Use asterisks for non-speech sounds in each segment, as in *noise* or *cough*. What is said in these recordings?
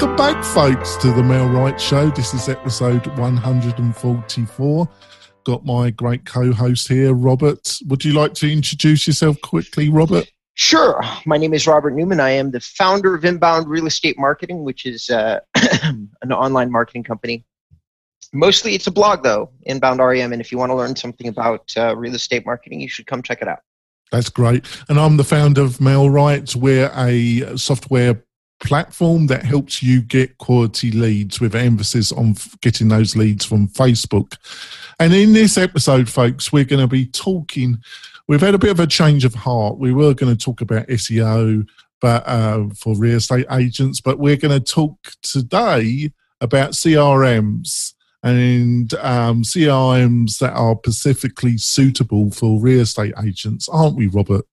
Welcome back, folks, to the MailRight Show. This is episode 144. Got my great co host here, Robert. Would you like to introduce yourself quickly, Robert? Sure. My name is Robert Newman. I am the founder of Inbound Real Estate Marketing, which is uh, *clears throat* an online marketing company. Mostly it's a blog, though, Inbound REM. And if you want to learn something about uh, real estate marketing, you should come check it out. That's great. And I'm the founder of MailRight. We're a software platform that helps you get quality leads with emphasis on getting those leads from Facebook. And in this episode, folks, we're going to be talking. We've had a bit of a change of heart. We were going to talk about SEO, but uh, for real estate agents, but we're going to talk today about CRMs and um, CRMs that are specifically suitable for real estate agents, aren't we, Robert?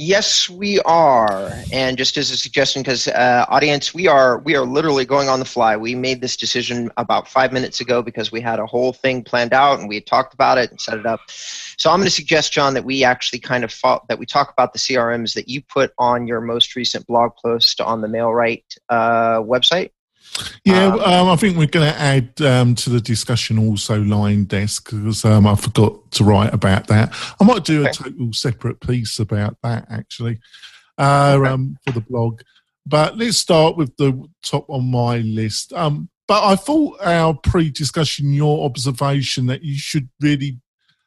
Yes, we are. And just as a suggestion, because uh, audience, we are we are literally going on the fly. We made this decision about five minutes ago because we had a whole thing planned out and we had talked about it and set it up. So I'm going to suggest, John, that we actually kind of fought, that we talk about the CRMs that you put on your most recent blog post on the MailRight uh, website. Yeah, um, um, I think we're going to add um, to the discussion also LionDesk because um, I forgot to write about that. I might do a total separate piece about that actually uh, okay. Um, for the blog. But let's start with the top on my list. Um, but I thought our pre-discussion, your observation that you should really.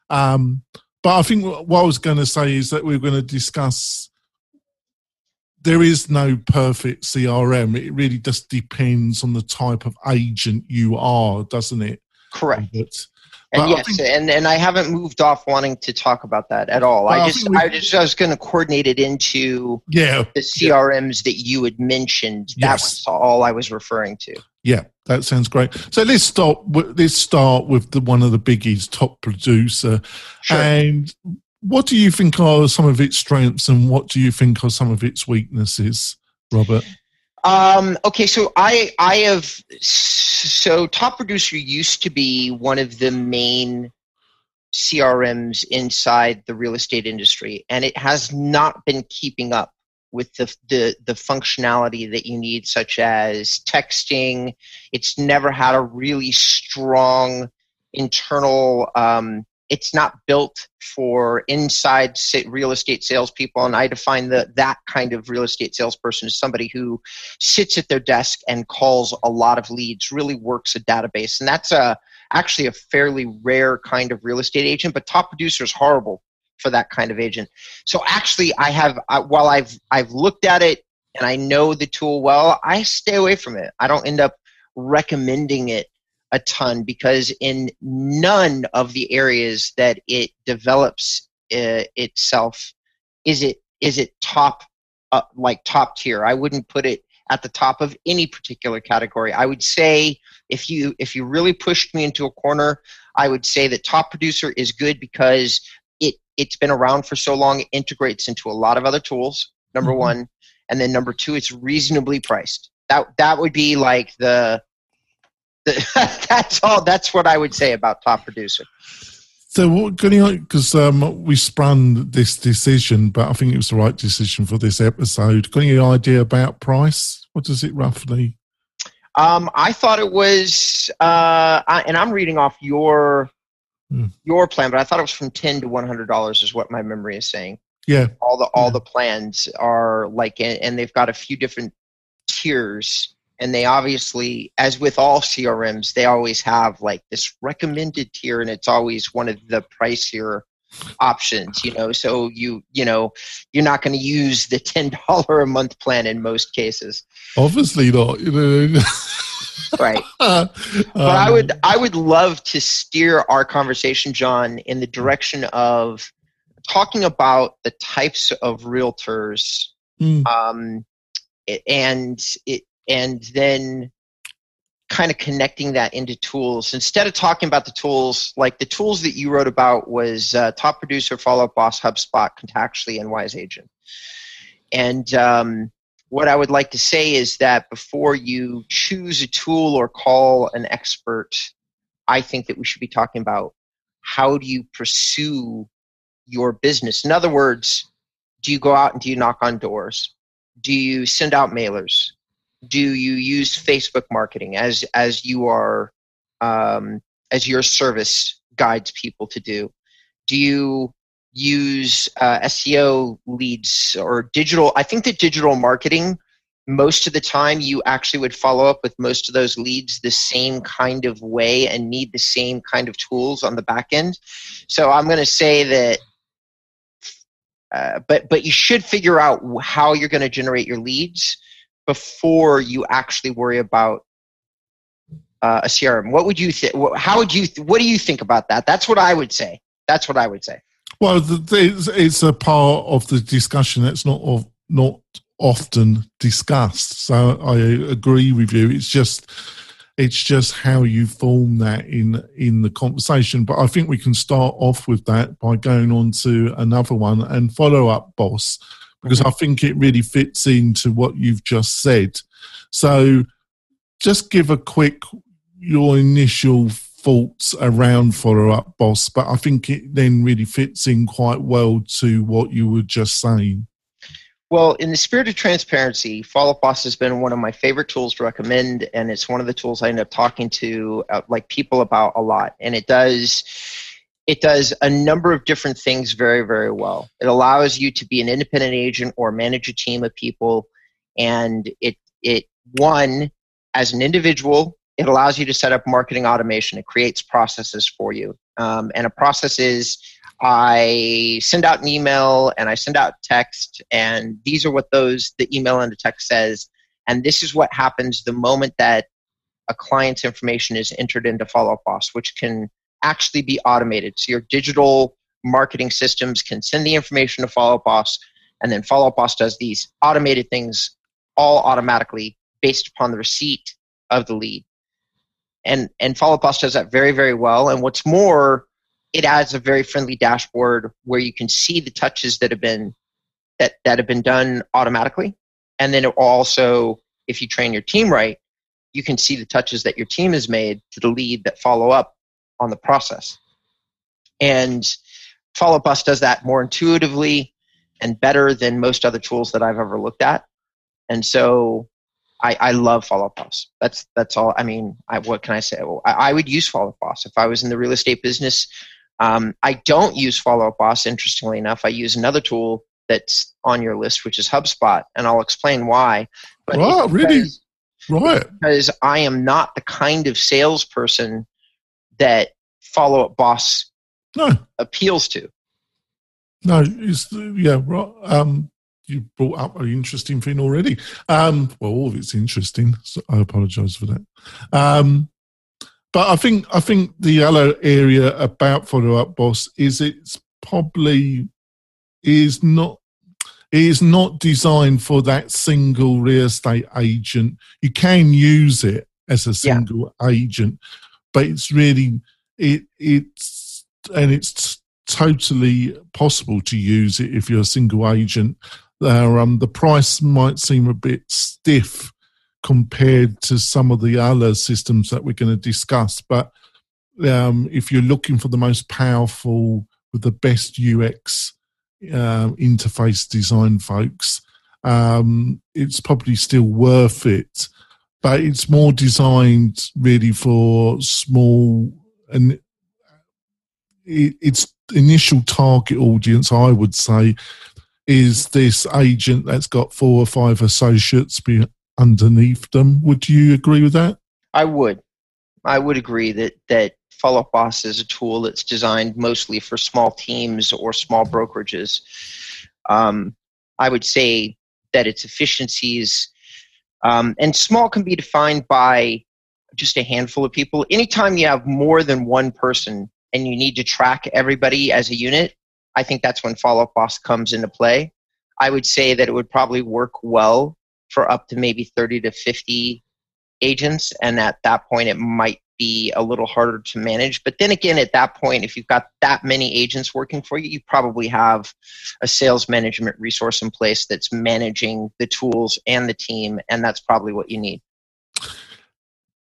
but I think what I was going to say is that we're going to discuss there is no perfect CRM. It really just depends on the type of agent you are, doesn't it? Correct. But, and yes, think, and, and I haven't moved off wanting to talk about that at all. I just I, we, I just I was going to coordinate it into yeah the CRMs yeah. that you had mentioned. That yes. was all I was referring to. Yeah, that sounds great. So let's start. Let's start with the one of the biggies, top producer, sure. and what do you think are some of its strengths and what do you think are some of its weaknesses, Robert? Um, okay, so I I have so Top Producer used to be one of the main CRMs inside the real estate industry, and it has not been keeping up with the, the the functionality that you need, such as texting. It's never had a really strong internal um, it's not built for inside real estate salespeople. And I define the, that kind of real estate salesperson as somebody who sits at their desk and calls a lot of leads, really works a database. And that's a, actually a fairly rare kind of real estate agent, but top producer is horrible for that kind of agent. So actually, I have, while I've, I've looked at it and I know the tool well, I stay away from it. I don't end up recommending it a ton because in none of the areas that it develops uh, itself is it is it top uh, like top tier. I wouldn't put it at the top of any particular category. I would say if you if you really pushed me into a corner i would say that top producer is good because it it's been around for so long it integrates into a lot of other tools number mm-hmm. one. And then number two it's reasonably priced. That that would be like the *laughs* that's all. That's what I would say about top producer. So, what can you because um, we spun this decision, but I think it was the right decision for this episode. Got any idea about price? What does it roughly? Um, I thought it was, uh, I, and I'm reading off your hmm. your plan, but I thought it was from ten to one hundred dollars, is what my memory is saying. Yeah, all the all yeah. the plans are like, and they've got a few different tiers and they obviously as with all crms they always have like this recommended tier and it's always one of the pricier options you know? So you you know you're not going to use the $10 *laughs* a month plan in most cases. Obviously not right. *laughs* But um, i would i would love to steer our conversation john in the direction of talking about the types of realtors mm. um, and it, and then kind of connecting that into tools. Instead of talking about the tools like the tools that you wrote about was uh, top producer follow up boss hubspot contactually and wise agent. And um, what i would like to say is that before you choose a tool or call an expert i think that we should be talking about how do you pursue your business? In other words do you go out and do you knock on doors? Do you send out mailers do you use Facebook marketing as as you are um, as your service guides people to do? Do you use uh, SEO leads or digital? I think that digital marketing most of the time you actually would follow up with most of those leads the same kind of way and need the same kind of tools on the back end. So I'm going to say that uh, but but you should figure out how you're going to generate your leads before you actually worry about uh, a CRM. What would you think? How would you? Th- what do you think about that? That's what I would say. That's what I would say. Well, it's, a part of the discussion that's not of, not often discussed. So I agree with you. It's just it's just how you form that in in the conversation. But I think we can start off with that by going on to another one and follow up boss because I think it really fits into what you've just said. So just give a quick your initial thoughts around follow up boss, but I think it then really fits in quite well to what you were just saying. Well, in the spirit of transparency, Follow Up Boss has been one of my favorite tools to recommend, and it's one of the tools I end up talking to uh, like people about a lot. And it does it does a number of different things very, very well. It allows you to be an independent agent or manage a team of people, and it it one as an individual, it allows you to set up marketing automation. It creates processes for you, um, and a process is I send out an email and I send out text, and these are what those the email and the text says. And this is what happens the moment that a client's information is entered into Follow Up Boss, which can actually be automated. So your digital marketing systems can send the information to Follow Up Boss, and then Follow Up Boss does these automated things all automatically based upon the receipt of the lead. And and Follow Up Boss does that very, very well. And what's more, it adds a very friendly dashboard where you can see the touches that have been that, that have been done automatically and then it also if you train your team right you can see the touches that your team has made to the lead that follow up on the process and follow boss does that more intuitively and better than most other tools that i've ever looked at and so I, I love Follow Boss. That's that's all. I mean, I, what can I say? Well, I, I, would use Follow Boss if I was in the real estate business. Um, I don't use Follow Up Boss, interestingly enough. I use another tool that's on your list, which is HubSpot, and I'll explain why. But wow, really? Right. Because I am not the kind of salesperson that Follow Up Boss no. appeals to. No, it's yeah. Right. Um, you brought up an interesting thing already. Um, well, all of it's interesting. So I apologise for that. Um, but I think I think the other area about follow up boss is it's probably is not is not designed for that single real estate agent. You can use it as a single yeah. agent, but it's really it it's and it's totally possible to use it if you're a single agent. Uh, um, the price might seem a bit stiff compared to some of the other systems that we're going to discuss. But um, if you're looking for the most powerful with the best UX uh, interface design folks, um, it's probably still worth it. But it's more designed really for small and it, its initial target audience, I would say, is this agent that's got four or five associates underneath them. Would you agree with that? I would. I would agree that that Follow Up Boss is a tool that's designed mostly for small teams or small brokerages. Um, I would say that its efficiencies um, and small can be defined by just a handful of people. Anytime you have more than one person and you need to track everybody as a unit, I think that's when Follow Up Boss comes into play. I would say that it would probably work well for up to maybe 30 to 50 agents. And at that point, it might be a little harder to manage. But then again, at that point, if you've got that many agents working for you, you probably have a sales management resource in place that's managing the tools and the team. And that's probably what you need.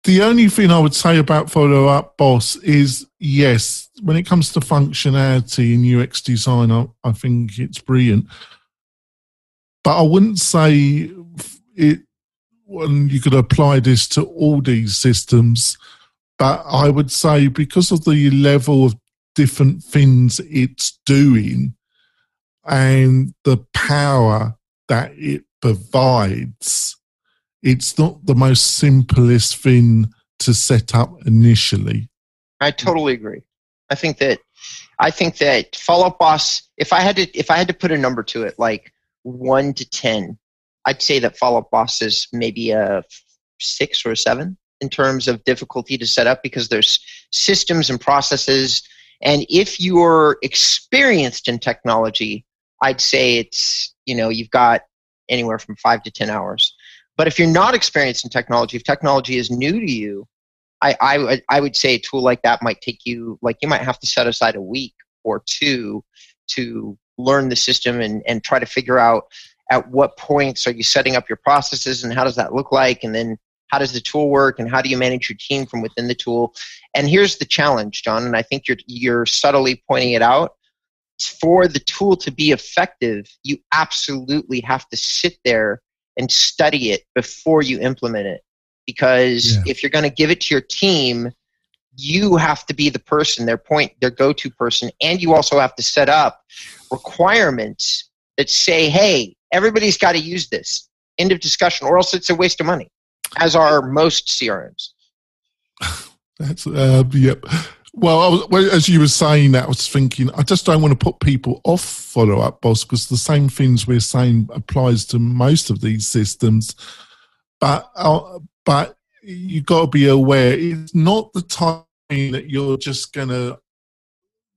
The only thing I would say about Follow Up Boss is yes, when it comes to functionality in UX design, I, I think it's brilliant. But I wouldn't say it and you could apply this to all these systems. But I would say because of the level of different things it's doing and the power that it provides, it's not the most simplest thing to set up initially. I totally agree. I think that I think that follow up boss. If I had to, if I had to put a number to it, like one to ten, I'd say that follow up boss is maybe a six or a seven in terms of difficulty to set up because there's systems and processes. And if you're experienced in technology, I'd say it's you know you've got anywhere from five to ten hours. But if you're not experienced in technology, if technology is new to you, I, I, I would say a tool like that might take you, like you might have to set aside a week or two to learn the system and, and try to figure out at what points are you setting up your processes and how does that look like and then how does the tool work and how do you manage your team from within the tool? And here's the challenge john and i think you're you're subtly pointing it out. For the tool to be effective you absolutely have to sit there and study it before you implement it. Because yeah. if you're going to give it to your team you have to be the person their point their go-to person and you also have to set up requirements that say hey everybody's got to use this. End of discussion or else it's a waste of money as are most crms *laughs* that's uh, yep well, was, as you were saying that, I was thinking, I just don't want to put people off follow up boss because the same things we're saying applies to most of these systems. But uh, but you got to be aware it's not the time that you're just to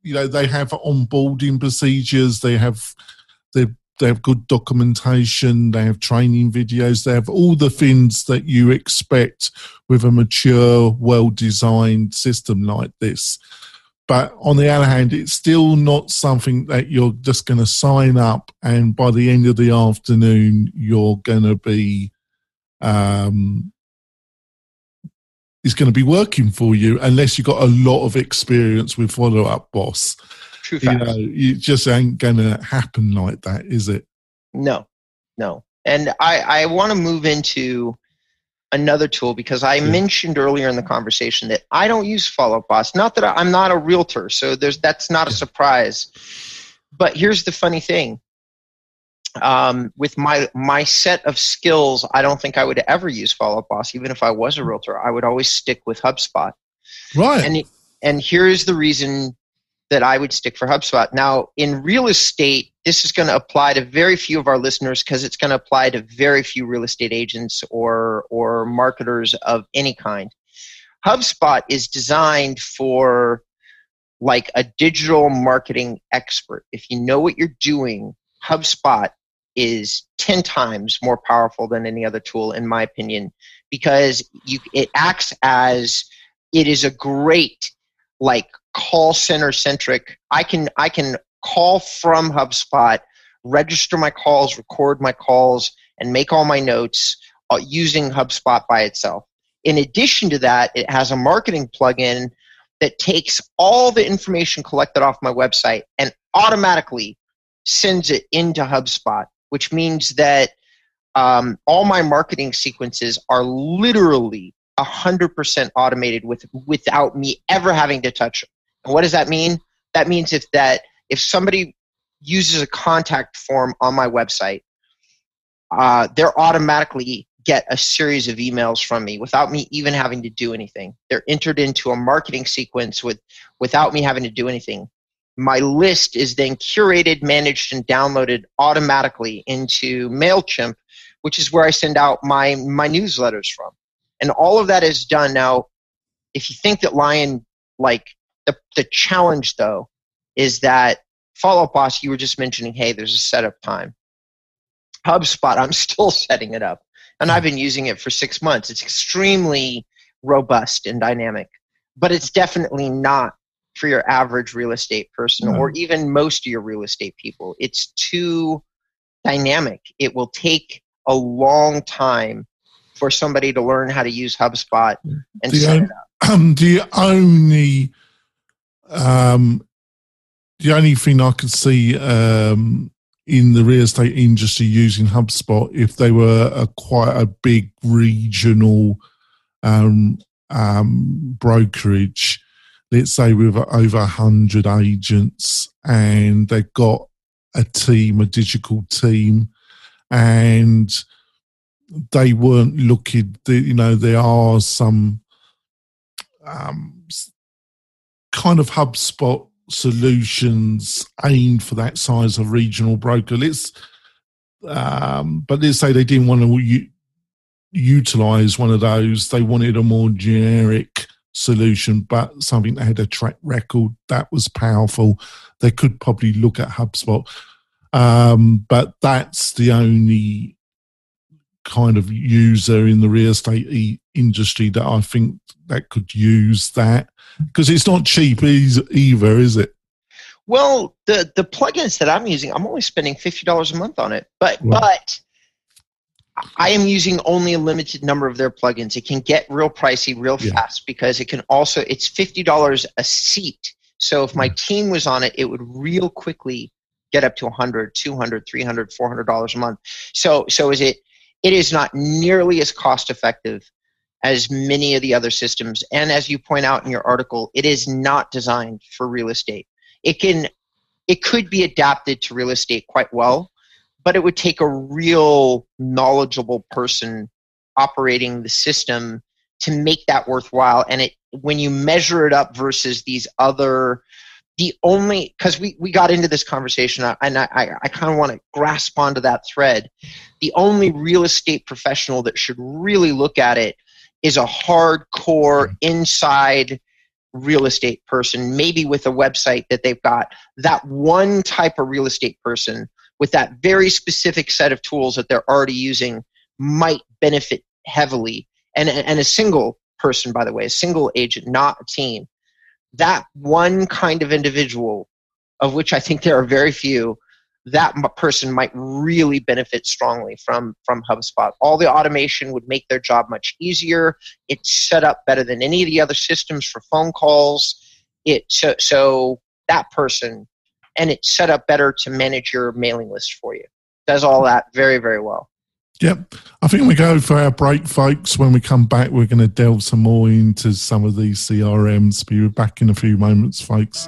you know they have onboarding procedures they have they they have good documentation they have training videos they have all the things that you expect with a mature well designed system like this but on the other hand it's still not something that you're just going to sign up and by the end of the afternoon you're going to be um, going to be working for you unless you've got a lot of experience with follow up boss. True you know, it just ain't going to happen like that, is it? No, no. And I, I want to move into another tool because I yeah. mentioned earlier in the conversation that I don't use follow up boss. Not that I, am not a realtor, so there's that's not a surprise. But here's the funny thing: um, with my my set of skills, I don't think I would ever use Follow Up Boss, even if I was a realtor. I would always stick with HubSpot. Right. And and here's the reason that I would stick for HubSpot. Now, in real estate, this is going to apply to very few of our listeners because it's going to apply to very few real estate agents or or marketers of any kind. HubSpot is designed for like a digital marketing expert. If you know what you're doing, HubSpot is 10 times more powerful than any other tool in my opinion because you it acts as it is a great like call center centric i can i can call from hubspot register my calls record my calls and make all my notes uh, using hubspot by itself in addition to that it has a marketing plugin that takes all the information collected off my website and automatically sends it into hubspot which means that um, all my marketing sequences are literally 100% automated with without me ever having to touch them. And what does that mean? That means if that if somebody uses a contact form on my website, uh, they're automatically get a series of emails from me without me even having to do anything. They're entered into a marketing sequence with without me having to do anything my list is then curated, managed, and downloaded automatically into MailChimp, which is where I send out my, my newsletters from. And all of that is done. Now, if you think that Lion, like the, the challenge though, is that follow up boss, you were just mentioning, hey, there's a setup time. HubSpot, I'm *laughs* still setting it up. And I've been using it for six months. It's extremely robust and dynamic, but it's definitely not for your average real estate person mm-hmm. or even most of your real estate people. It's too dynamic. It will take a long time for somebody to learn how to use HubSpot and set it up. *clears throat* Um, the only um, the only thing I could see um, in the real estate industry using HubSpot if they were a quite a big regional um, um, brokerage, let's say with over 100 agents, and they've got a team, a digital team, and they weren't looking, you know, there are some um, kind of HubSpot solutions aimed for that size of regional broker. Let's, um, but let's say they didn't want to u- utilize one of those. They wanted a more generic solution, but something that had a track record that was powerful. They could probably look at HubSpot. Um, but that's the only kind of user in the real estate e- industry that I think that could use that because it's not cheap either, is it? Well, the the plugins that I'm using, I'm only spending fifty dollars a month on it, but but I am using only a limited number of their plugins. It can get real pricey real yeah. fast because it can also it's fifty dollars a seat. So if my team was on it, it would real quickly get up to 100 200 300 400 dollars a month so so is it it is not nearly as cost effective as many of the other systems. And as you point out in your article, it is not designed for real estate. It can, it could be adapted to real estate quite well, but it would take a real knowledgeable person operating the system to make that worthwhile. And it, when you measure it up versus these other, the only because we, we got into this conversation and I, I, I kind of want to grasp onto that thread. The only real estate professional that should really look at it is a hardcore mm-hmm. inside real estate person, maybe with a website that they've got. That one type of real estate person with that very specific set of tools that they're already using might benefit heavily. And, and a single person, by the way, a single agent, not a team. That one kind of individual, of which I think there are very few, that person might really benefit strongly from from HubSpot. All the automation would make their job much easier. It's set up better than any of the other systems for phone calls. It so, so that person and it's set up better to manage your mailing list for you. Does all that very very well. Yep. I think we go for our break, folks. When we come back, we're going to delve some more into some of these CRMs. Be back in a few moments, folks.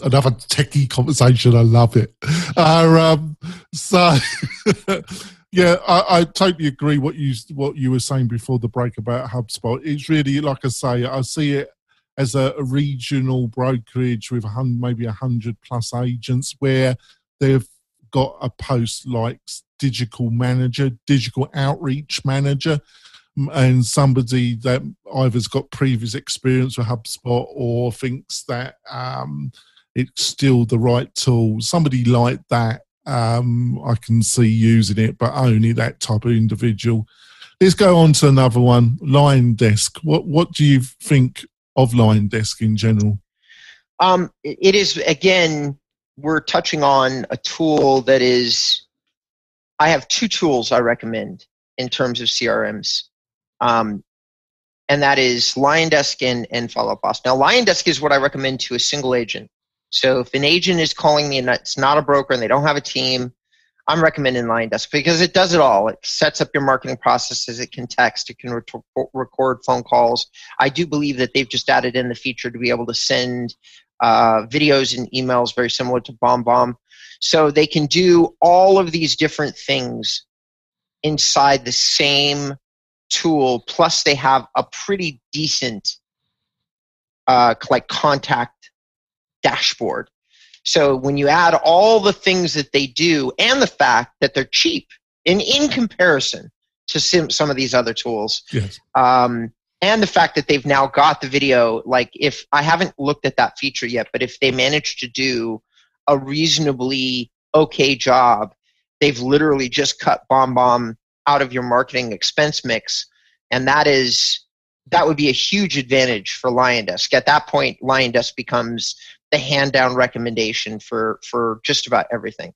another techie conversation. I love it. Uh, um, so, *laughs* yeah, I, I, totally agree what you what you were saying before the break about HubSpot. It's really like I say, I see it as a, a regional brokerage with maybe a hundred plus agents where they've got a post like digital manager, digital outreach manager, and somebody that either's got previous experience with HubSpot or thinks that um, it's still the right tool. Somebody like that, um, I can see using it, but only that type of individual. Let's go on to another one. LionDesk. What what do you think of LionDesk in general? Um, it is again. We're touching on a tool that is. I have two tools I recommend in terms of CRMs, um, and that is LionDesk and, and Follow Up Boss. Now, LionDesk is what I recommend to a single agent. So if an agent is calling me and it's not a broker and they don't have a team, I'm recommending LionDesk because it does it all. It sets up your marketing processes. It can text. It can re- record phone calls. I do believe that they've just added in the feature to be able to send uh, videos and emails very similar to BombBomb. So they can do all of these different things inside the same tool. Plus, they have a pretty decent uh, like contact dashboard. So when you add all the things that they do and the fact that they're cheap in, in comparison to some, some of these other tools, yes. um, and the fact that they've now got the video, like if I haven't looked at that feature yet, but if they manage to do a reasonably okay job they've literally just cut BombBomb out of your marketing expense mix, and that is that would be a huge advantage for LionDesk. At that point, LionDesk becomes the hand down recommendation for for just about everything.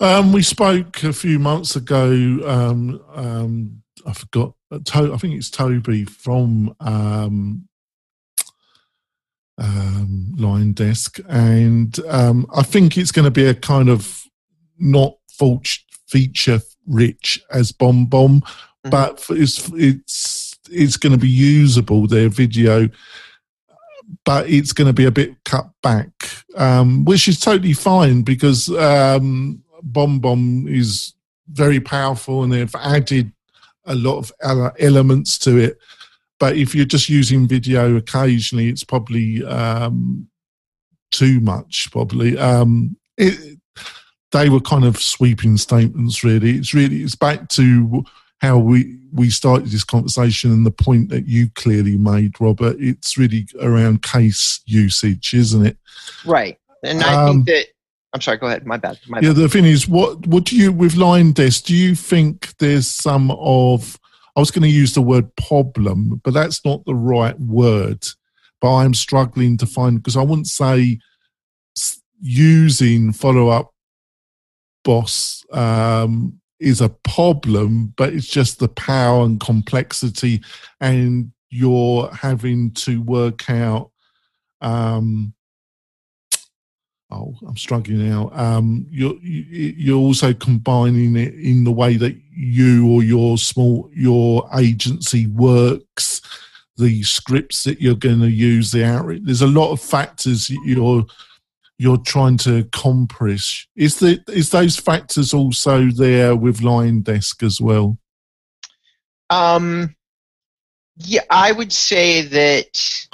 Um, we spoke a few months ago. Um, um, I forgot. Uh, I think it's Toby from um, um, LionDesk, and um, I think it's going to be a kind of not feature rich as BombBomb, mm-hmm. but it's it's it's going to be usable. Their video but it's going to be a bit cut back, um, which is totally fine because um, BombBomb is very powerful and they've added a lot of elements to it. But if you're just using video occasionally, it's probably um, too much. Probably um, it, they were kind of sweeping statements. Really, it's really it's back to how we we started this conversation and the point that you clearly made, Robert. It's really around case usage, isn't it? Right, and I um, think that. I'm sorry. Go ahead. My bad. My yeah. Bad. The thing is, what what do you with LionDesk? Do you think there's some of I was going to use the word problem, but that's not the right word. But I'm struggling to find because I wouldn't say using follow up boss um, is a problem, but it's just the power and complexity, and you're having to work out. Um, oh, I'm struggling now. Um, you're you're also combining it in the way that you or your small your agency works, the scripts that you're going to use, the outreach. There's a lot of factors you're you're trying to compress. Is the is those factors also there with LionDesk as well? Um, yeah, I would say that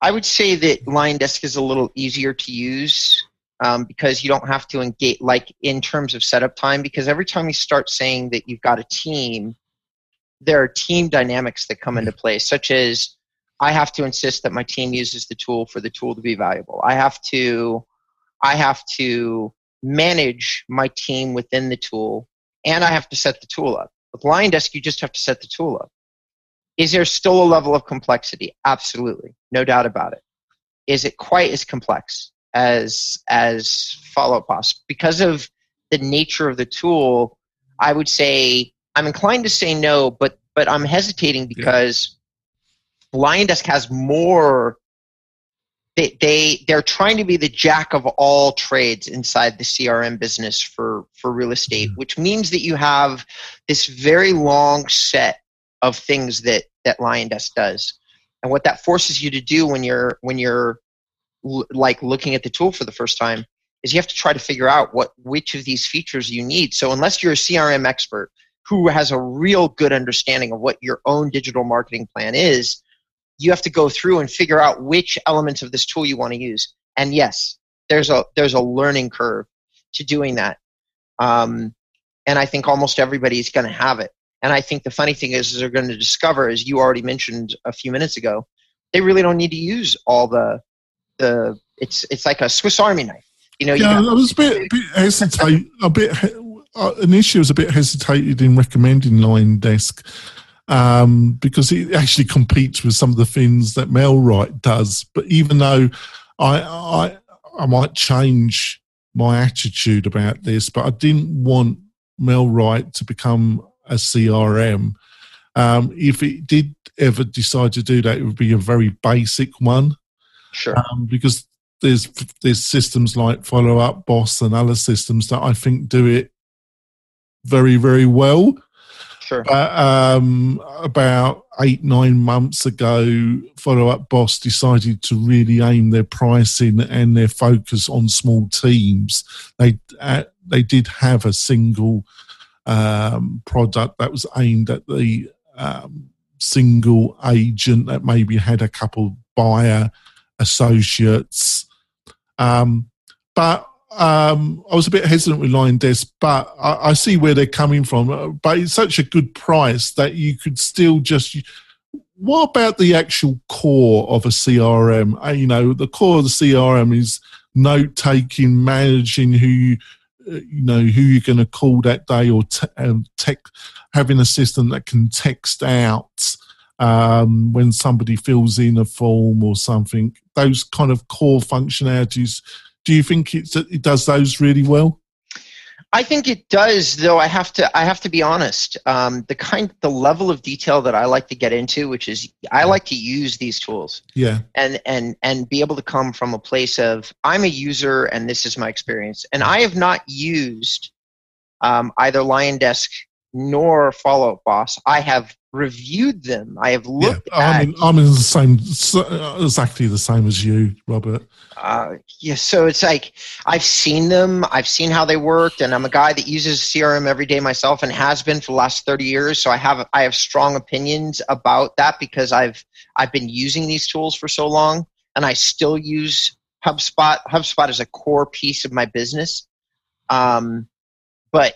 I would say that LionDesk is a little easier to use um, because you don't have to engage like in terms of setup time. Because every time you start saying that you've got a team, there are team dynamics that come into play, such as I have to insist that my team uses the tool for the tool to be valuable. I have to I have to manage my team within the tool and I have to set the tool up. With LionDesk, you just have to set the tool up. Is there still a level of complexity? Absolutely. No doubt about it. Is it quite as complex as as follow up boss? Because of the nature of the tool, I would say I'm inclined to say no, but but I'm hesitating because yeah. LionDesk has more they, they they're trying to be the jack of all trades inside the CRM business for for real estate, mm-hmm. which means that you have this very long set of things that that LionDesk does, and what that forces you to do when you're when you're l- like looking at the tool for the first time is you have to try to figure out what which of these features you need. So unless you're a CRM expert who has a real good understanding of what your own digital marketing plan is, you have to go through and figure out which elements of this tool you want to use. And yes, there's a there's a learning curve to doing that. Um, and I think almost everybody is going to have it. And I think the funny thing is, is they're going to discover, as you already mentioned a few minutes ago, they really don't need to use all the the. It's it's like a Swiss Army knife. You know. Yeah, you I was a bit, bit hesitate. A bit. Uh, initially, I was a bit hesitated in recommending LionDesk um, because it actually competes with some of the things that MailRight does. But even though I, I, I might change my attitude about this, but I didn't want MailRight to become a CRM. Um, if it did ever decide to do that, it would be a very basic one. Sure. Um, because there's there's systems like Follow Up Boss and other systems that I think do it very very well. Sure. But um, about eight, nine months ago, Follow Up Boss decided to really aim their pricing and their focus on small teams. They uh, they did have a single um, product that was aimed at the um, single agent that maybe had a couple buyer associates. Um, but um, I was a bit hesitant with LionDesk, but I, I, see where they're coming from. Uh, but it's such a good price that you could still just. What about the actual core of a CRM? Uh, you know, the core of the CRM is note taking, managing who you, you know who you're going to call that day, or te- um, having a system that can text out um, when somebody fills in a form or something. Those kind of core functionalities. Do you think it does those really well? I think it does, though. I have to. I have to be honest. Um, the kind, the level of detail that I like to get into, which is, I like to use these tools. Yeah. And and and be able to come from a place of I'm a user and this is my experience, and I have not used um, either LionDesk nor Follow Up Boss. I have reviewed them. I have looked. Yeah, I'm, in, I'm in the same, exactly the same as you, Robert. Uh, yeah, so it's like I've seen them. I've seen how they worked, and I'm a guy that uses CRM every day myself, and has been for the last 30 years. So I have I have strong opinions about that because I've I've been using these tools for so long, and I still use HubSpot. HubSpot is a core piece of my business, um, but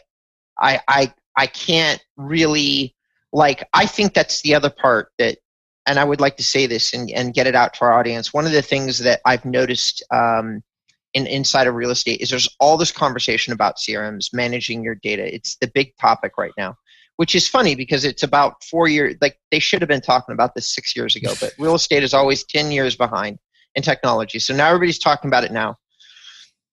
I I I can't really like I think that's the other part that and I would like to say this and, and get it out to our audience. One of the things that I've noticed um, in inside of real estate is there's all this conversation about CRMs managing your data. It's the big topic right now, which is funny because it's about four years. Like they should have been talking about this six years ago, but real estate is always ten years behind in technology. So now everybody's talking about it now.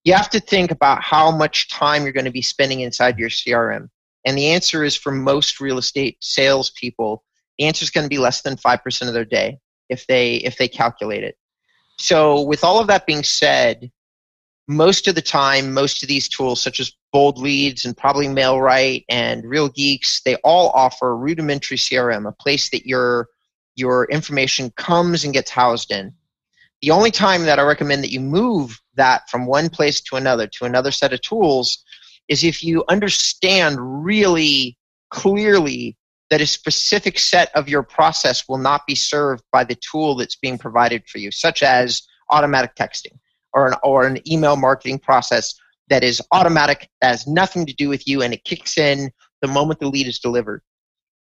You have to think about how much time you're going to be spending inside your CRM. And the answer is for most real estate salespeople, the answer is going to be less than 5% of their day if they if they calculate it. So with all of that being said, most of the time, most of these tools, such as Bold Leads and probably MailRight and Real Geeks, they all offer rudimentary CRM, a place that your your information comes and gets housed in. The only time that I recommend that you move that from one place to another to another set of tools is if you understand really clearly that a specific set of your process will not be served by the tool that's being provided for you, such as automatic texting or an, or an email marketing process that is automatic, that has nothing to do with you, and it kicks in the moment the lead is delivered.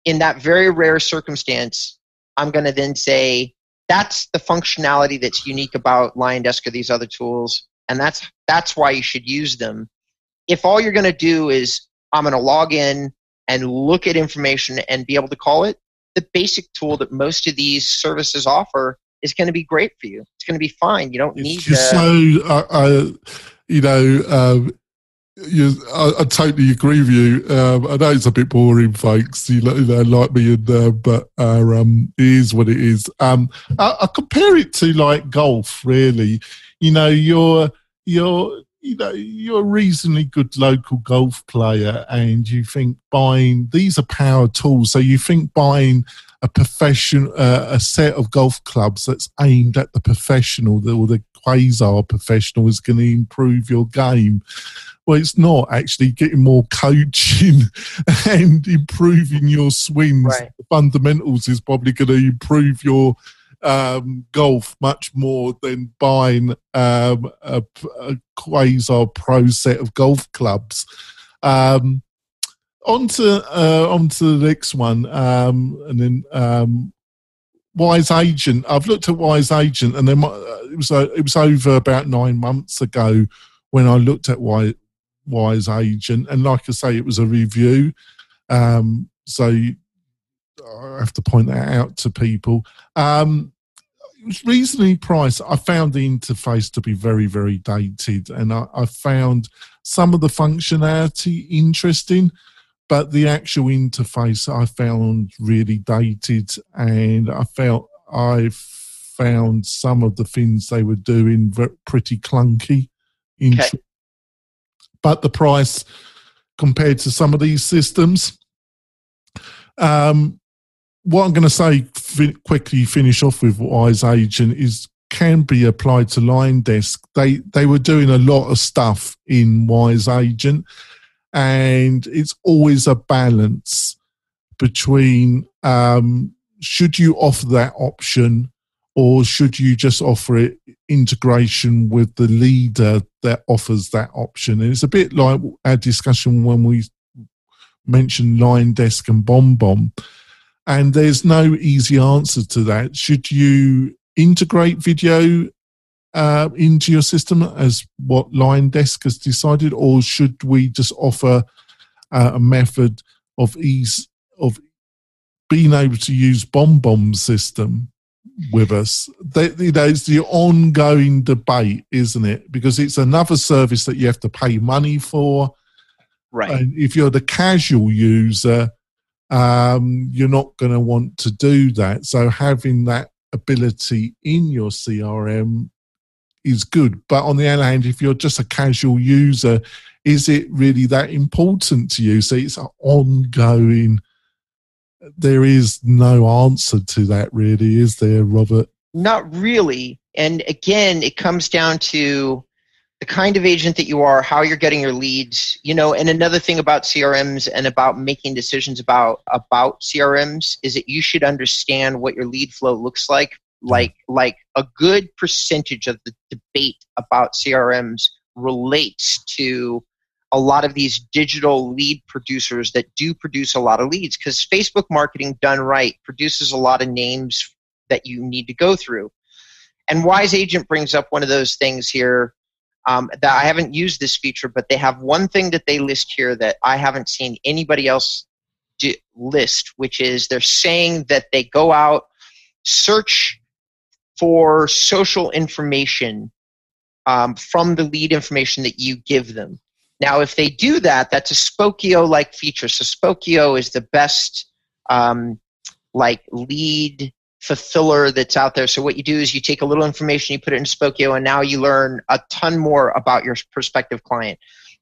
In that very rare circumstance, I'm going to then say that's the functionality that's unique about LionDesk or these other tools, and that's that's why you should use them if all you're going to do is I'm going to log in and look at information and be able to call it, the basic tool that most of these services offer is going to be great for you. It's going to be fine. You don't need. to, so, uh, uh, you know, um, you, I, I, totally agree with you. Um, I know it's a bit boring, folks. You know, you know like me, and uh, but uh, um, it is what it is. Um, I, I compare it to like golf, really. You know, you're you're you know you're a reasonably good local golf player and you think buying these are power tools. So you think buying a profession uh, a set of golf clubs that's aimed at the professional or the quasar professional is going to improve your game. Well it's not actually getting more coaching *laughs* and improving your swings right. the fundamentals is probably going to improve your um, golf much more than buying um, a, a quasi pro set of golf clubs. Um, on to uh, on to the next one, um, and then um, Wise Agent. I've looked at Wise Agent, and then uh, it was uh, it was over about nine months ago when I looked at Wise, Wise Agent, and like I say, it was a review. Um, so I have to point that out to people. Um, it was reasonably priced. I found the interface to be very, very dated, and I, I, found some of the functionality interesting, but the actual interface I found really dated, and I felt I found some of the things they were doing pretty clunky. Okay. But the price compared to some of these systems, um, what I'm going to say fi- quickly finish off with Wise Agent is can be applied to LionDesk. They they were doing a lot of stuff in Wise Agent, and it's always a balance between um, should you offer that option or should you just offer it integration with the leader that offers that option? And it's a bit like our discussion when we mentioned LionDesk and BombBomb and there's no easy answer to that. Should you integrate video uh, into your system as what Line LionDesk has decided, or should we just offer uh, a method of ease of being able to use BombBomb system with us? They, you know, it's the ongoing debate, isn't it? Because it's another service that you have to pay money for. Right. And if you're the casual user, um, you're not going to want to do that. So having that ability in your CRM is good. But on the other hand, if you're just a casual user, is it really that important to you? So it's an ongoing. There is no answer to that, really, is there, Robert? Not really. And again, it comes down to the kind of agent that you are, how you're getting your leads, you know, and another thing about CRMs and about making decisions about about CRMs is that you should understand what your lead flow looks like. Mm-hmm. Like like a good percentage of the debate about CRMs relates to a lot of these digital lead producers that do produce a lot of leads because Facebook marketing done right produces a lot of names that you need to go through. And Wise Agent brings up one of those things here um, that I haven't used this feature, but they have one thing that they list here that I haven't seen anybody else do, list, which is they're saying that they go out, search for social information um, from the lead information that you give them. Now, if they do that, that's a Spokeo like feature. So, Spokeo is the best um, like lead fulfiller that's out there. So what you do is you take a little information, you put it in Spokeo, and now you learn a ton more about your prospective client.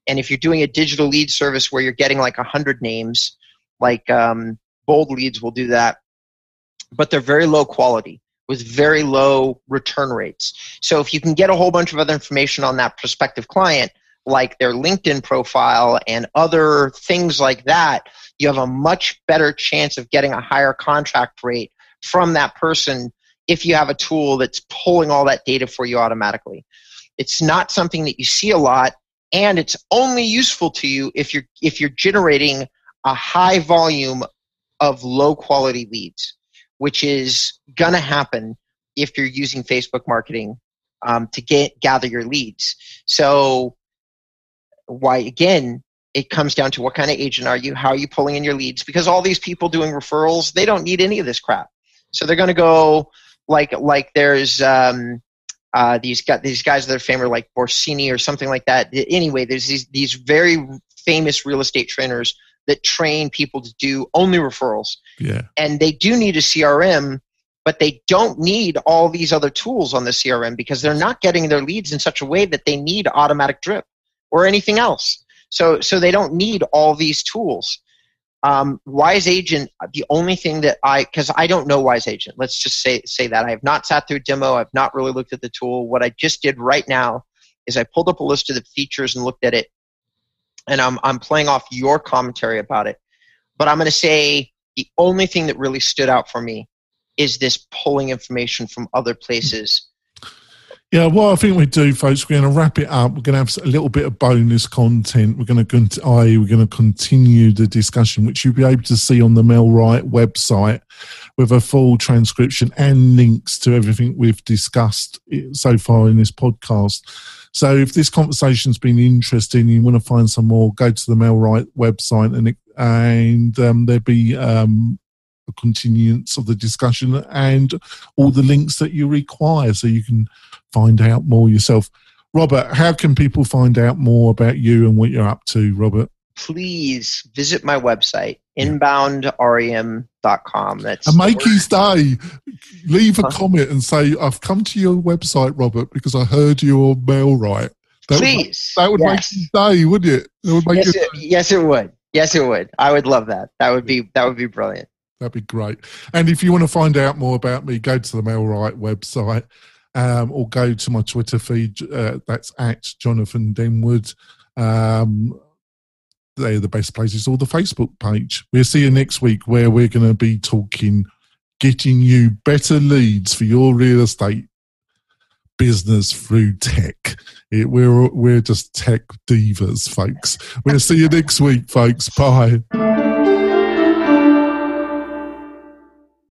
And if you're doing a digital lead service where you're getting like a hundred names, like um, Bold Leads will do that, but they're very low quality with very low return rates. So if you can get a whole bunch of other information on that prospective client, like their LinkedIn profile and other things like that, you have a much better chance of getting a higher contract rate from that person if you have a tool that's pulling all that data for you automatically. It's not something that you see a lot and it's only useful to you if you're if you're generating a high volume of low quality leads, which is to happen if you're using Facebook marketing um, to get gather your leads. So, why again? It comes down to what kind of agent are you? How are you pulling in your leads? Because all these people doing referrals, they don't need any of this crap. So they're going to go like like there's um, uh, these got these guys that are famous like Buffini or something like that. Anyway, there's these these very famous real estate trainers that train people to do only referrals. Yeah. And they do need a CRM, but they don't need all these other tools on the CRM because they're not getting their leads in such a way that they need automatic drip or anything else. So so they don't need all these tools. Um, Wise Agent, the only thing that I, because I don't know Wise Agent, let's just say say that I have not sat through demo. I've not really looked at the tool. What I just did right now is I pulled up a list of the features and looked at it, and I'm I'm playing off your commentary about it. But I'm going to say the only thing that really stood out for me is this pulling information from other places yeah, what I think we do, folks, we're going to wrap it up. We're going to have a little bit of bonus content. We're going to, i.e., we're going to continue the discussion, which you'll be able to see on the MailRight website with a full transcription and links to everything we've discussed so far in this podcast. So, if this conversation's been interesting, you want to find some more, go to the MailRight website and and um, there'll be um, a continuance of the discussion and all the links that you require, so you can find out more yourself. Robert, how can people find out more about you and what you're up to, Robert? Please visit my website, inboundrem.com. That's and make his day. Leave a huh? comment and say, I've come to your website, Robert, because I heard your MailRight. That Please. Would, that would yes. make his day, wouldn't it? it would yes, it, yes, it would. Yes, it would. I would love that. That would be that would be brilliant. That'd be great. And if you want to find out more about me, go to the MailRight website um, or go to my Twitter feed. Uh, that's at Jonathan Denwood. Um, they're the best places, or the Facebook page. We'll see you next week where we're going to be talking getting you better leads for your real estate business through tech. It, we're we're just tech divas, folks. We'll see you next week, folks. Bye.